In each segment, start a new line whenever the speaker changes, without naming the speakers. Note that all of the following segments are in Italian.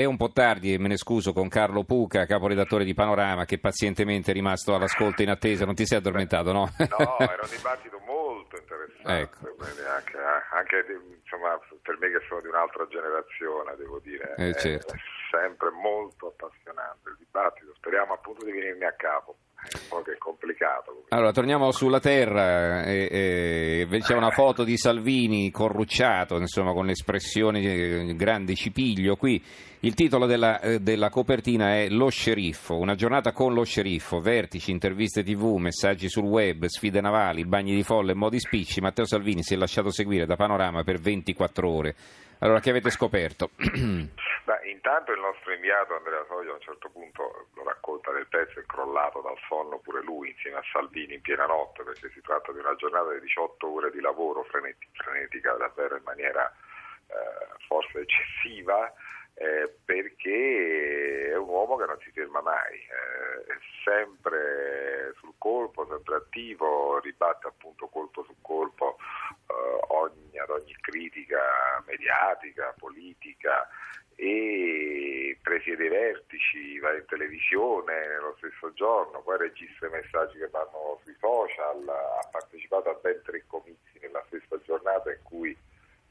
È un po' tardi e me ne scuso con Carlo Puca, caporedattore di Panorama, che pazientemente è rimasto all'ascolto in attesa. Non ti sei addormentato, no?
No, era un dibattito molto interessante,
Ecco.
anche, anche, insomma, per me che sono di un'altra generazione, devo dire,
Eh, certo.
è sempre molto appassionante il dibattito. Speriamo appunto di venirmi a capo, è un po' che è complicato.
Allora, torniamo sulla terra. E, e c'è una foto di Salvini corrucciato, insomma, con l'espressione eh, grande cipiglio. Qui il titolo della, eh, della copertina è Lo sceriffo, una giornata con lo sceriffo, vertici, interviste tv, messaggi sul web, sfide navali, bagni di folle modi spicci. Matteo Salvini si è lasciato seguire da Panorama per 24 ore. Allora, che avete scoperto?
Beh, intanto il nostro inviato Andrea Soglio a un certo punto lo racconta nel pezzo, è crollato dal sonno pure lui insieme a Salvini in piena notte perché si tratta di una giornata di 18 ore di lavoro freneti- frenetica davvero in maniera eh, forse eccessiva eh, perché è un uomo che non si ferma mai, eh, è sempre sul colpo, sempre attivo, ribatte appunto colpo su colpo eh, ogni, ad ogni critica mediatica, politica e presiede i vertici, va in televisione nello stesso giorno, poi registra i messaggi che vanno sui social, ha partecipato a ben tre comizi nella stessa giornata in cui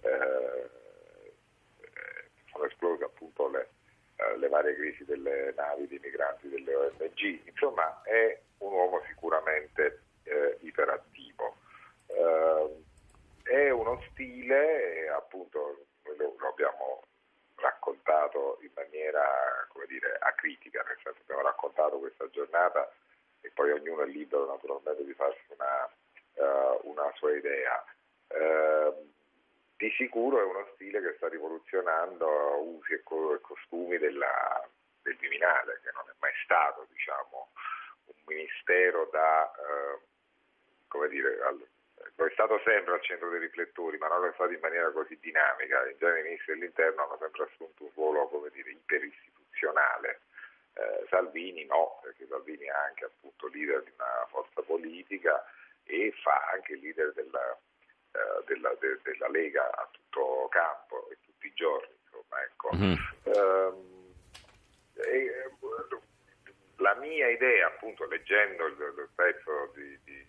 eh, sono esplose appunto le, eh, le varie crisi delle navi di migranti delle ONG, insomma è un uomo sicuramente eh, iperattivo. Eh, è uno stile, eh, appunto, noi lo, lo abbiamo raccontato in maniera, come dire, acritica, nel senso che abbiamo questa giornata e poi ognuno è libero naturalmente di farsi una, eh, una sua idea. Eh, di sicuro è uno stile che sta rivoluzionando usi e, co- costumi della- del Viminale, che non è mai stato, diciamo, un ministero da, eh, come dire, al- è stato sempre al centro dei riflettori, ma non lo è stato in maniera così dinamica. In genere i ministri dell'interno hanno sempre assunto un ruolo, come dire. Salvini no, perché Salvini è anche appunto leader di una forza politica e fa anche il leader della, eh, della, de- della Lega a tutto campo e tutti i giorni. Insomma, ecco.
Mhm.
Ehm, e, eh, la mia idea, appunto, leggendo il, il pezzo di- di-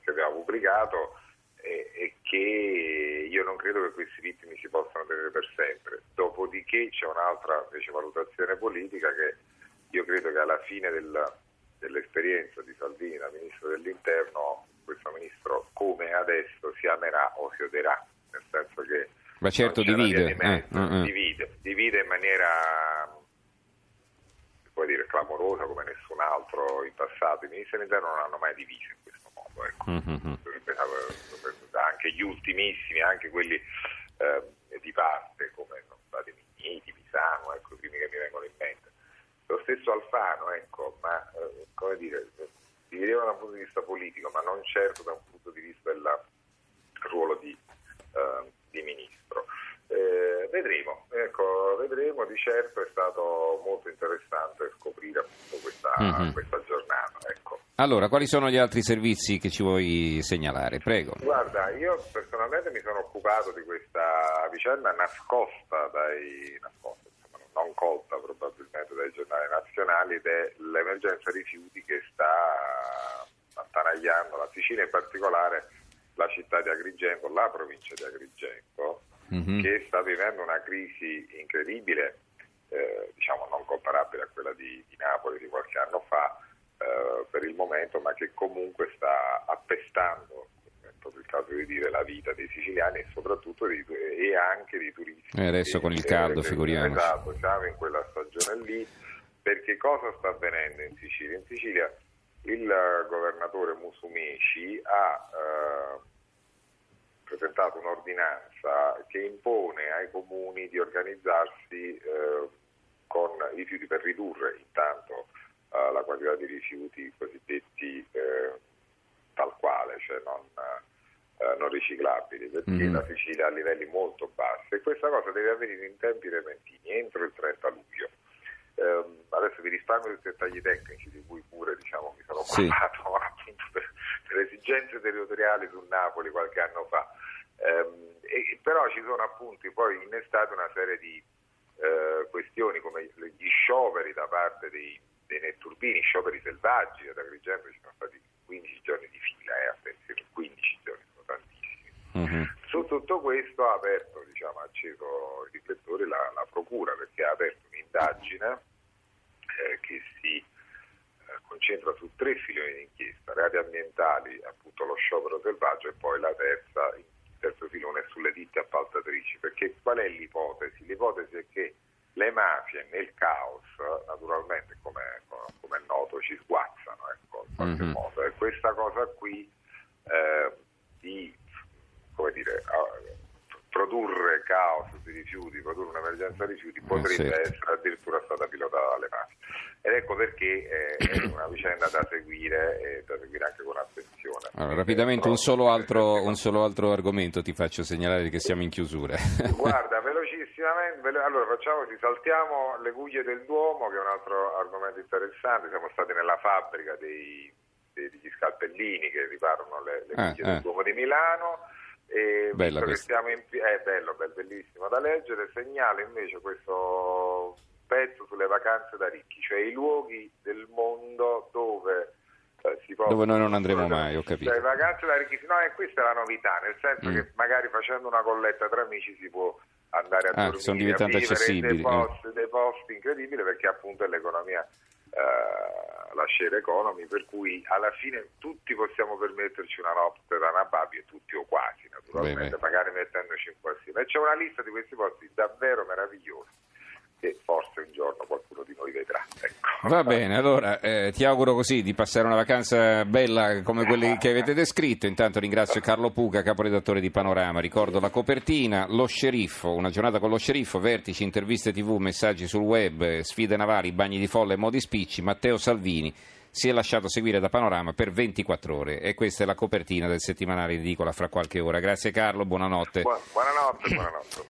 che abbiamo pubblicato, è, che io non credo che questi ritmi si possano tenere per sempre. Dopodiché c'è un'altra invece, valutazione politica che io credo che alla fine del- dell'esperienza di Salvini da ministro dell'interno, questo ministro come adesso si amerà o si odierà, nel senso che
Ma certo divide.
di mezzo,
eh, eh, eh.
divide, divide in maniera può dire clamorosa come nessun altro in passato. I ministri dell'interno non hanno mai diviso in questo modo. Ecco.
Mhm.
Anche gli ultimissimi, anche quelli eh, di parte, come sono stati Migniti, Pisano, ecco, i primi che mi vengono in mente. Lo stesso Alfano, ecco, ma eh, come dire, dividevano da un punto di vista politico, ma non certo da un punto di vista del ruolo di, eh, di ministro. Eh, vedremo, ecco, vedremo, di certo è stato molto interessante scoprire appunto questa,
Mhm.
questa giornata. Ecco.
Allora, quali sono gli altri servizi che ci vuoi segnalare? Prego.
Guarda, io personalmente mi sono occupato di questa vicenda nascosta dai nascosta, non colta probabilmente dai giornali nazionali ed è l'emergenza rifiuti che sta attanagliando la Sicilia, in particolare la città di Agrigento, la provincia di Agrigento,
Mhm.
che sta vivendo una crisi incredibile, eh, diciamo non comparabile a quella di, di Napoli di qualche anno fa eh, per il momento, ma che comunque sta appestando, proprio il caso di dire, la vita dei siciliani e soprattutto dei, e anche dei turisti.
E adesso con il caldo, figuriamoci.
Esatto, siamo in quella stagione lì, perché cosa sta avvenendo in Sicilia? In Sicilia il eh, governatore Musumeci ha eh, presentato un'ordinanza che impone ai comuni di organizzarsi eh, con i rifiuti per ridurre intanto eh, la quantità di rifiuti cosiddetti eh, tal quale, cioè non, eh, non riciclabili, perché
Mhm.
la Sicilia ha livelli molto bassi e questa cosa deve avvenire in tempi repentini, entro il 30 luglio. Ehm, adesso vi risparmio tutti i dettagli tecnici di cui pure diciamo, mi sono
Sì.
occupato appunto per, per esigenze territoriali su Napoli qualche anno fa. Ehm, e- però ci sono appunto poi innestate una serie di eh, questioni questioni come gli scioperi da parte dei, dei netturbini, scioperi selvaggi, ad Agrigento ci sono stati 15 giorni di fila, eh, attenzione, 15 giorni, sono tantissimi. Uh-huh. Su tutto questo ha aperto, diciamo, ha acceso i riflettori la, la Procura perché ha aperto un'indagine eh, che si eh, concentra su tre filoni di inchiesta, reati ambientali, appunto lo sciopero selvaggio e poi la terza, il terzo filone sulle ditte appaltatrici. Perché qual è l'ipotesi? L'ipotesi è che le mafie nel caos, naturalmente come, come è noto, ci sguazzano ecco, in qualche mm-hmm. modo. E questa cosa qui eh, di come dire, produrre caos di rifiuti, produrre un'emergenza rifiuti potrebbe essere addirittura stata pilotata dalle mafie. Ed ecco perché è una vicenda da seguire e da seguire anche con attenzione.
Allora, rapidamente un solo, altro, un solo, altro, argomento ti faccio segnalare che siamo in chiusura.
Guarda, velocissimamente, allora facciamo, saltiamo le guglie del Duomo che è un altro argomento interessante, siamo stati nella fabbrica dei, degli scalpellini che riparano le, le guglie eh, del eh. Duomo di Milano e
Bella
in, è bello, bellissimo da leggere, segnala invece questo pezzo sulle vacanze da ricchi, cioè i luoghi del mondo dove
eh, si possono... Dove noi non andremo mai, ho capito.
Cioè, vacanze da ricchi, no, e questa è la novità, nel senso mm. che magari facendo una colletta tra amici si può andare a ah, dormire,
sono diventati accessibili.
Dei posti, eh. dei posti incredibili perché appunto è l'economia eh, la share economy, per cui alla fine tutti possiamo permetterci una notte da Nababi e tutti o quasi, naturalmente, Bene. magari mettendoci in qualsiasi. E c'è una lista di questi posti davvero meravigliosi che forse un giorno qualcuno di noi vedrà. Ecco.
Va bene, allora eh, ti auguro così di passare una vacanza bella come quelle che avete descritto. Intanto ringrazio Carlo Puca, caporedattore di Panorama. Ricordo la copertina, lo sceriffo, una giornata con lo sceriffo, vertici, interviste tv, messaggi sul web, sfide navali, bagni di folle e modi spicci. Matteo Salvini si è lasciato seguire da Panorama per 24 ore e questa è la copertina del settimanale Edicola fra qualche ora. Grazie Carlo, buonanotte.
buonanotte, buonanotte.